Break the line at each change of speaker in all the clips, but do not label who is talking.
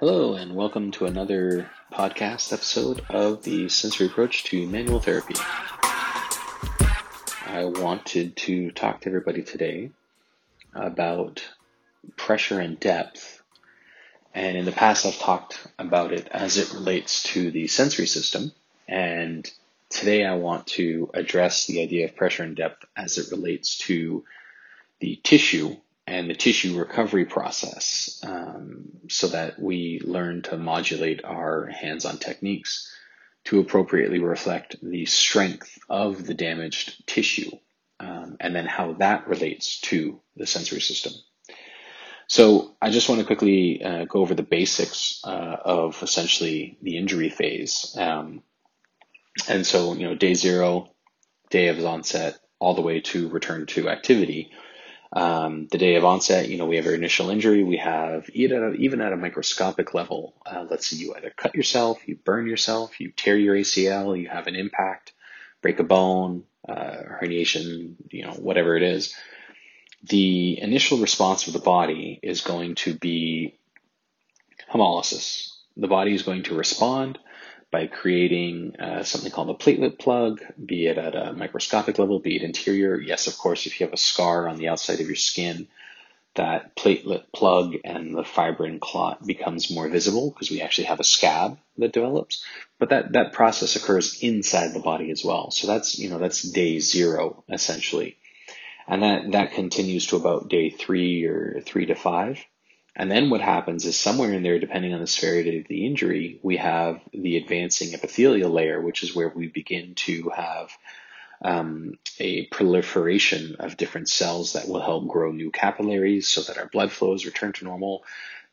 Hello, and welcome to another podcast episode of the Sensory Approach to Manual Therapy. I wanted to talk to everybody today about pressure and depth. And in the past, I've talked about it as it relates to the sensory system. And today, I want to address the idea of pressure and depth as it relates to the tissue and the tissue recovery process um, so that we learn to modulate our hands on techniques to appropriately reflect the strength of the damaged tissue um, and then how that relates to the sensory system. So I just want to quickly uh, go over the basics uh, of essentially the injury phase. Um, and so, you know, day zero, day of onset, all the way to return to activity um, the day of onset, you know, we have our initial injury. We have even at a microscopic level, uh, let's say you either cut yourself, you burn yourself, you tear your ACL, you have an impact, break a bone, uh, herniation, you know, whatever it is. The initial response of the body is going to be hemolysis. The body is going to respond by creating uh, something called a platelet plug, be it at a microscopic level, be it interior. Yes, of course, if you have a scar on the outside of your skin, that platelet plug and the fibrin clot becomes more visible because we actually have a scab that develops. But that, that process occurs inside the body as well. So that's, you know, that's day zero essentially. And that, that continues to about day three or three to five. And then what happens is somewhere in there, depending on the severity of the injury, we have the advancing epithelial layer, which is where we begin to have um, a proliferation of different cells that will help grow new capillaries so that our blood flows return to normal,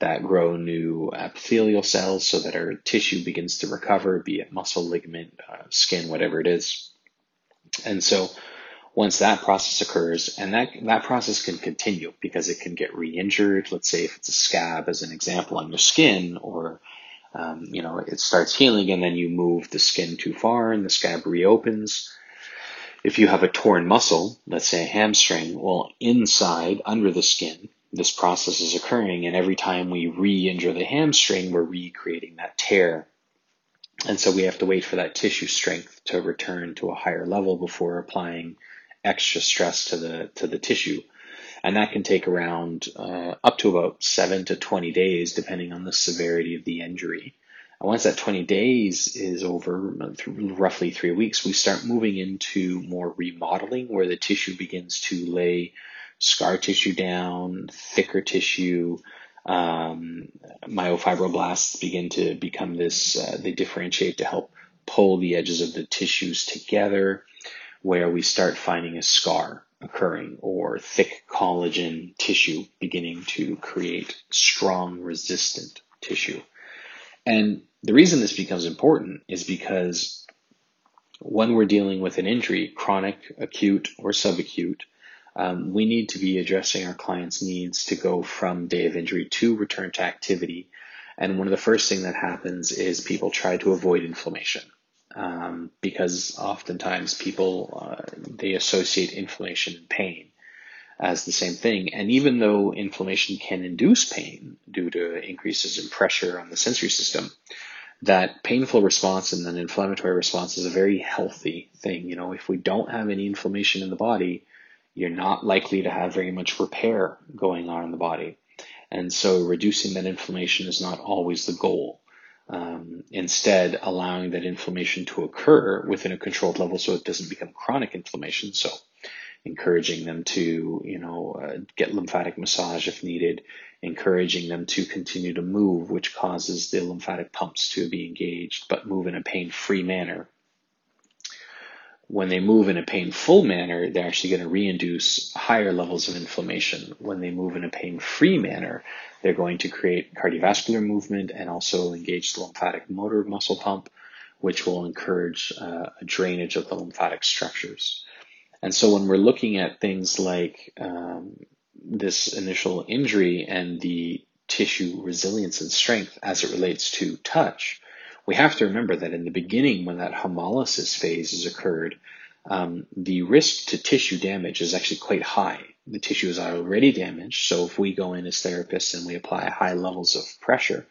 that grow new epithelial cells so that our tissue begins to recover, be it muscle, ligament, uh, skin, whatever it is. And so once that process occurs, and that, that process can continue because it can get re-injured. Let's say if it's a scab as an example on your skin or, um, you know, it starts healing and then you move the skin too far and the scab reopens. If you have a torn muscle, let's say a hamstring, well, inside, under the skin, this process is occurring and every time we re-injure the hamstring, we're recreating that tear. And so we have to wait for that tissue strength to return to a higher level before applying extra stress to the to the tissue, and that can take around uh, up to about seven to twenty days, depending on the severity of the injury. And once that 20 days is over, roughly three weeks, we start moving into more remodeling where the tissue begins to lay scar tissue down, thicker tissue. Um, myofibroblasts begin to become this, uh, they differentiate to help pull the edges of the tissues together where we start finding a scar occurring or thick collagen tissue beginning to create strong resistant tissue. And the reason this becomes important is because when we're dealing with an injury, chronic, acute, or subacute, um, we need to be addressing our clients' needs to go from day of injury to return to activity. And one of the first things that happens is people try to avoid inflammation um, because oftentimes people uh, they associate inflammation and pain as the same thing. And even though inflammation can induce pain due to increases in pressure on the sensory system, that painful response and an inflammatory response is a very healthy thing. You know, if we don't have any inflammation in the body, you're not likely to have very much repair going on in the body. And so reducing that inflammation is not always the goal um, instead allowing that inflammation to occur within a controlled level so it doesn't become chronic inflammation. So encouraging them to, you know, uh, get lymphatic massage if needed, encouraging them to continue to move, which causes the lymphatic pumps to be engaged, but move in a pain-free manner when they move in a painful manner, they're actually going to reinduce higher levels of inflammation. When they move in a pain free manner, they're going to create cardiovascular movement and also engage the lymphatic motor muscle pump, which will encourage uh, a drainage of the lymphatic structures. And so when we're looking at things like um, this initial injury and the tissue resilience and strength as it relates to touch, we have to remember that in the beginning, when that hemolysis phase has occurred, um, the risk to tissue damage is actually quite high. The tissue is already damaged, so if we go in as therapists and we apply high levels of pressure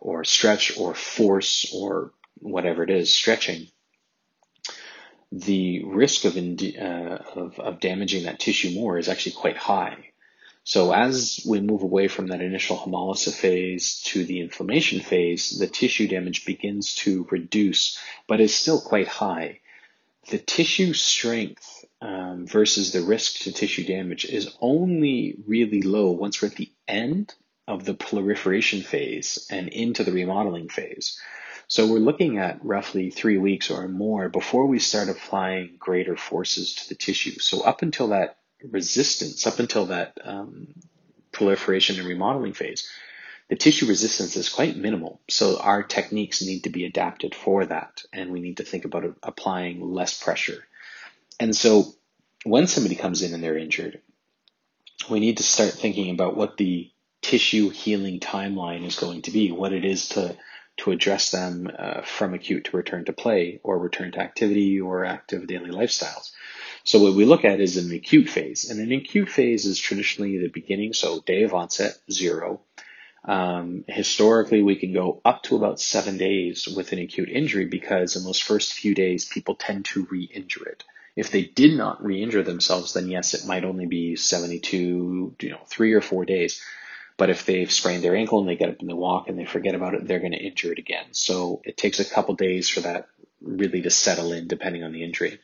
or stretch or force or whatever it is, stretching, the risk of, uh, of, of damaging that tissue more is actually quite high. So as we move away from that initial hemolysis phase to the inflammation phase, the tissue damage begins to reduce, but is still quite high. The tissue strength um, versus the risk to tissue damage is only really low once we're at the end of the proliferation phase and into the remodeling phase. So we're looking at roughly three weeks or more before we start applying greater forces to the tissue. So up until that resistance, up until that um, proliferation and remodeling phase, the tissue resistance is quite minimal. So our techniques need to be adapted for that, and we need to think about applying less pressure. And so when somebody comes in and they're injured, we need to start thinking about what the tissue healing timeline is going to be, what it is to to address them uh, from acute to return to play or return to activity or active daily lifestyles. So what we look at is an acute phase, and an acute phase is traditionally the beginning, so day of onset, zero. Um, historically, we can go up to about seven days with an acute injury because in those first few days, people tend to re-injure it. If they did not re-injure themselves, then yes, it might only be 72, you know, three or four days. But if they've sprained their ankle and they get up and they walk and they forget about it, they're going to injure it again. So it takes a couple days for that really to settle in, depending on the injury.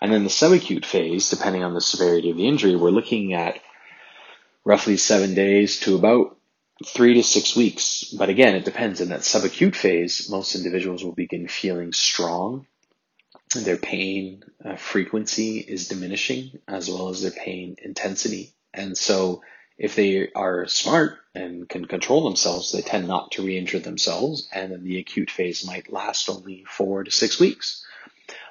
And then the subacute phase, depending on the severity of the injury, we're looking at roughly seven days to about three to six weeks. But again, it depends. In that subacute phase, most individuals will begin feeling strong. Their pain uh, frequency is diminishing as well as their pain intensity. And so if they are smart and can control themselves, they tend not to re-injure themselves. And then the acute phase might last only four to six weeks.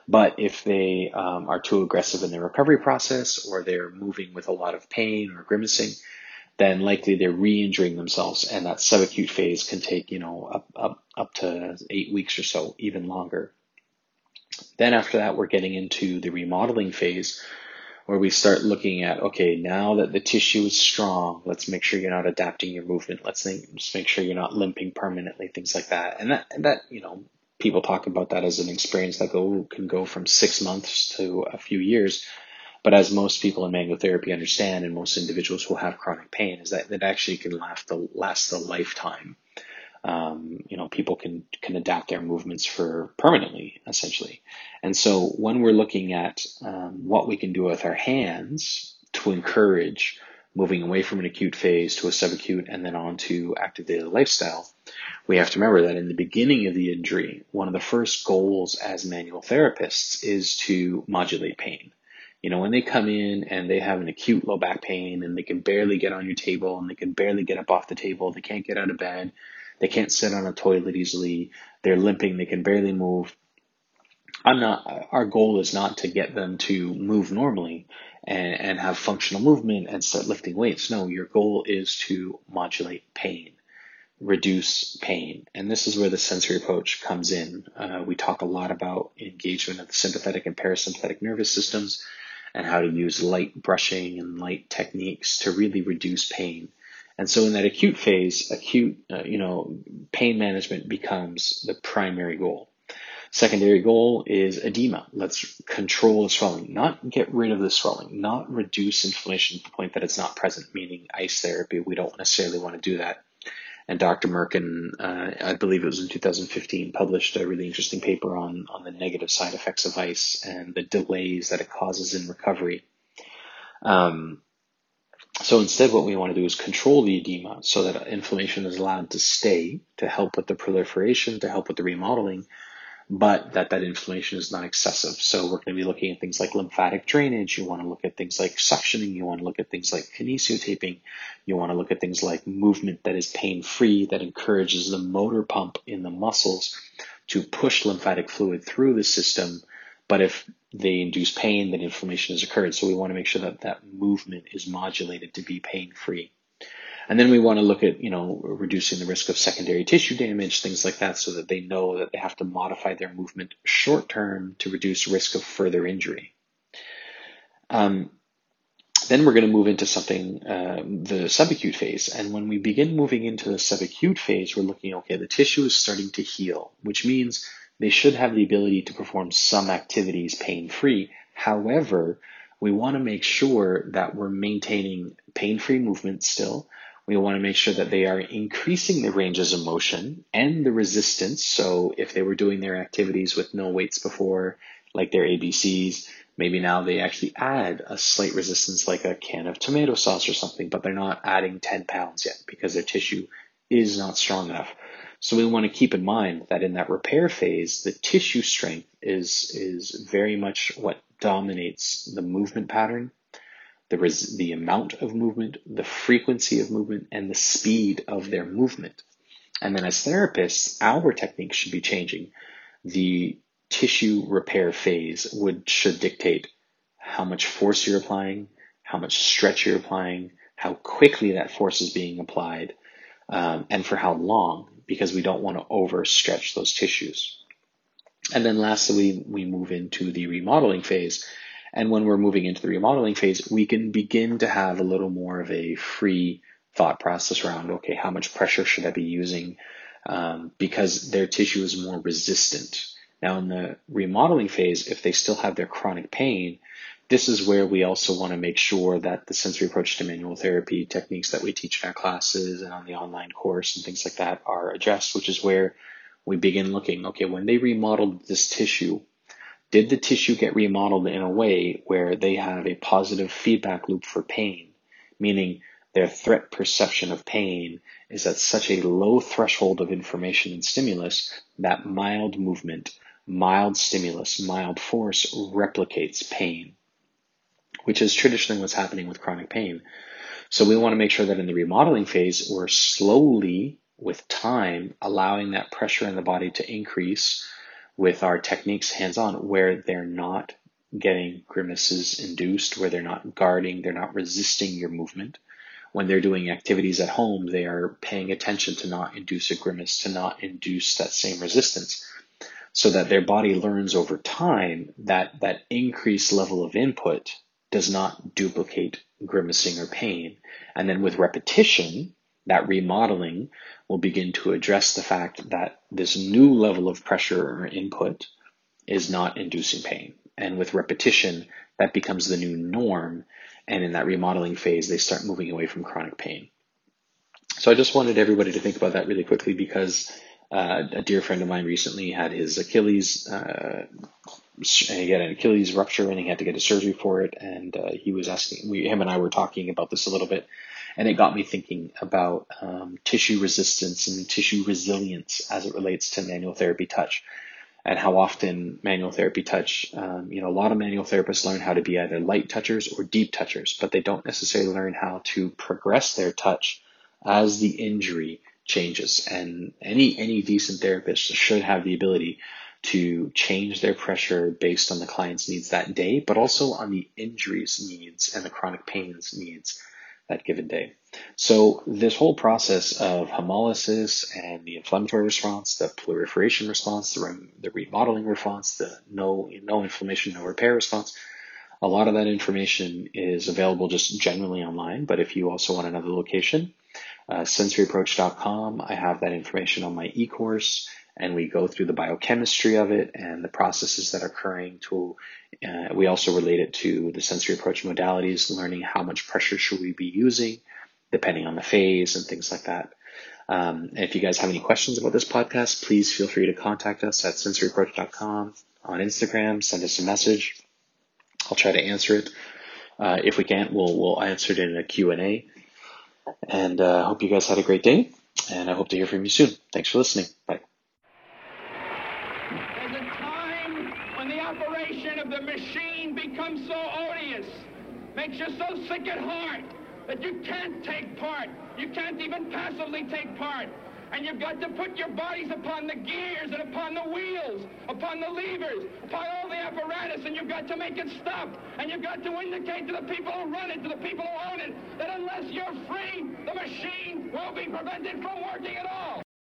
But if they um, are too aggressive in their recovery process or they're moving with a lot of pain or grimacing, then likely they're re-injuring themselves and that subacute phase can take, you know, up, up, up to eight weeks or so, even longer. Then after that, we're getting into the remodeling phase where we start looking at, okay, now that the tissue is strong, let's make sure you're not adapting your movement. Let's think, make sure you're not limping permanently, things like that. And that, and that, you know, people talk about that as an experience that go can go from six months to a few years. But as most people in manual therapy understand, and most individuals who have chronic pain, is that it actually can last the last a lifetime. Um, you know, people can can adapt their movements for permanently, essentially. And so when we're looking at um, what we can do with our hands to encourage moving away from an acute phase to a subacute and then on to active daily lifestyle, we have to remember that in the beginning of the injury, one of the first goals as manual therapists is to modulate pain. You know, when they come in and they have an acute low back pain and they can barely get on your table and they can barely get up off the table, they can't get out of bed, they can't sit on a toilet easily, they're limping, they can barely move. I'm not, our goal is not to get them to move normally and, and have functional movement and start lifting weights. No, your goal is to modulate pain reduce pain. And this is where the sensory approach comes in. Uh, we talk a lot about engagement of the sympathetic and parasympathetic nervous systems and how to use light brushing and light techniques to really reduce pain. And so in that acute phase, acute, uh, you know, pain management becomes the primary goal. Secondary goal is edema. Let's control the swelling, not get rid of the swelling, not reduce inflammation to the point that it's not present, meaning ice therapy. We don't necessarily want to do that and Dr. Mirkin, uh, I believe it was in 2015, published a really interesting paper on, on the negative side effects of ice and the delays that it causes in recovery. Um, so instead, what we want to do is control the edema so that inflammation is allowed to stay to help with the proliferation, to help with the remodeling, but that that inflammation is not excessive. So we're going to be looking at things like lymphatic drainage. You want to look at things like suctioning. You want to look at things like kinesiotaping. You want to look at things like movement that is pain free, that encourages the motor pump in the muscles to push lymphatic fluid through the system. But if they induce pain, then inflammation has occurred. So we want to make sure that that movement is modulated to be pain free. And then we want to look at, you know, reducing the risk of secondary tissue damage, things like that, so that they know that they have to modify their movement short term to reduce risk of further injury. Um, then we're going to move into something, uh, the subacute phase. And when we begin moving into the subacute phase, we're looking, okay, the tissue is starting to heal, which means they should have the ability to perform some activities pain free. However, we want to make sure that we're maintaining pain free movement still. We want to make sure that they are increasing the ranges of motion and the resistance. So if they were doing their activities with no weights before, like their ABCs, maybe now they actually add a slight resistance like a can of tomato sauce or something, but they're not adding 10 pounds yet because their tissue is not strong enough. So we want to keep in mind that in that repair phase, the tissue strength is, is very much what dominates the movement pattern the, res- the amount of movement, the frequency of movement, and the speed of their movement. And then as therapists, our technique should be changing. The tissue repair phase would should dictate how much force you're applying, how much stretch you're applying, how quickly that force is being applied, um, and for how long, because we don't want to overstretch those tissues. And then lastly, we move into the remodeling phase, and when we're moving into the remodeling phase, we can begin to have a little more of a free thought process around, okay, how much pressure should I be using? Um, because their tissue is more resistant. Now, in the remodeling phase, if they still have their chronic pain, this is where we also want to make sure that the sensory approach to manual therapy techniques that we teach in our classes and on the online course and things like that are addressed, which is where we begin looking, okay, when they remodeled this tissue, did the tissue get remodeled in a way where they have a positive feedback loop for pain? Meaning their threat perception of pain is at such a low threshold of information and stimulus that mild movement, mild stimulus, mild force replicates pain, which is traditionally what's happening with chronic pain. So we want to make sure that in the remodeling phase, we're slowly, with time, allowing that pressure in the body to increase with our techniques hands on where they're not getting grimaces induced, where they're not guarding, they're not resisting your movement. When they're doing activities at home, they are paying attention to not induce a grimace, to not induce that same resistance, so that their body learns over time that that increased level of input does not duplicate grimacing or pain. And then with repetition, that remodeling will begin to address the fact that this new level of pressure or input is not inducing pain. And with repetition, that becomes the new norm. And in that remodeling phase, they start moving away from chronic pain. So I just wanted everybody to think about that really quickly because uh, a dear friend of mine recently had his Achilles, uh, he had an Achilles rupture and he had to get a surgery for it. And uh, he was asking, we, him and I were talking about this a little bit and it got me thinking about um, tissue resistance and tissue resilience as it relates to manual therapy touch and how often manual therapy touch, um, you know, a lot of manual therapists learn how to be either light touchers or deep touchers, but they don't necessarily learn how to progress their touch as the injury changes. And any, any decent therapist should have the ability to change their pressure based on the client's needs that day, but also on the injuries needs and the chronic pains needs that given day. So this whole process of hemolysis and the inflammatory response, the proliferation response, the, rem- the remodeling response, the no no inflammation, no repair response, a lot of that information is available just generally online. But if you also want another location, uh, sensoryapproach.com, I have that information on my e-course and we go through the biochemistry of it and the processes that are occurring to uh, we also relate it to the sensory approach modalities learning how much pressure should we be using depending on the phase and things like that. Um, if you guys have any questions about this podcast please feel free to contact us at sensoryapproach.com on instagram send us a message. I'll try to answer it. Uh, if we can't we'll, we'll answer it in a q&a and uh, hope you guys had a great day and i hope to hear from you soon. Thanks for listening. Bye the time when the operation of
the machine becomes so odious, makes you so sick at heart that you can't take part. You can't even passively take part. And you've got to put your bodies upon the gears and upon the wheels, upon the levers, upon all the apparatus, and you've got to make it stop. And you've got to indicate to the people who run it, to the people who own it, that unless you're free, the machine will be prevented from working at all.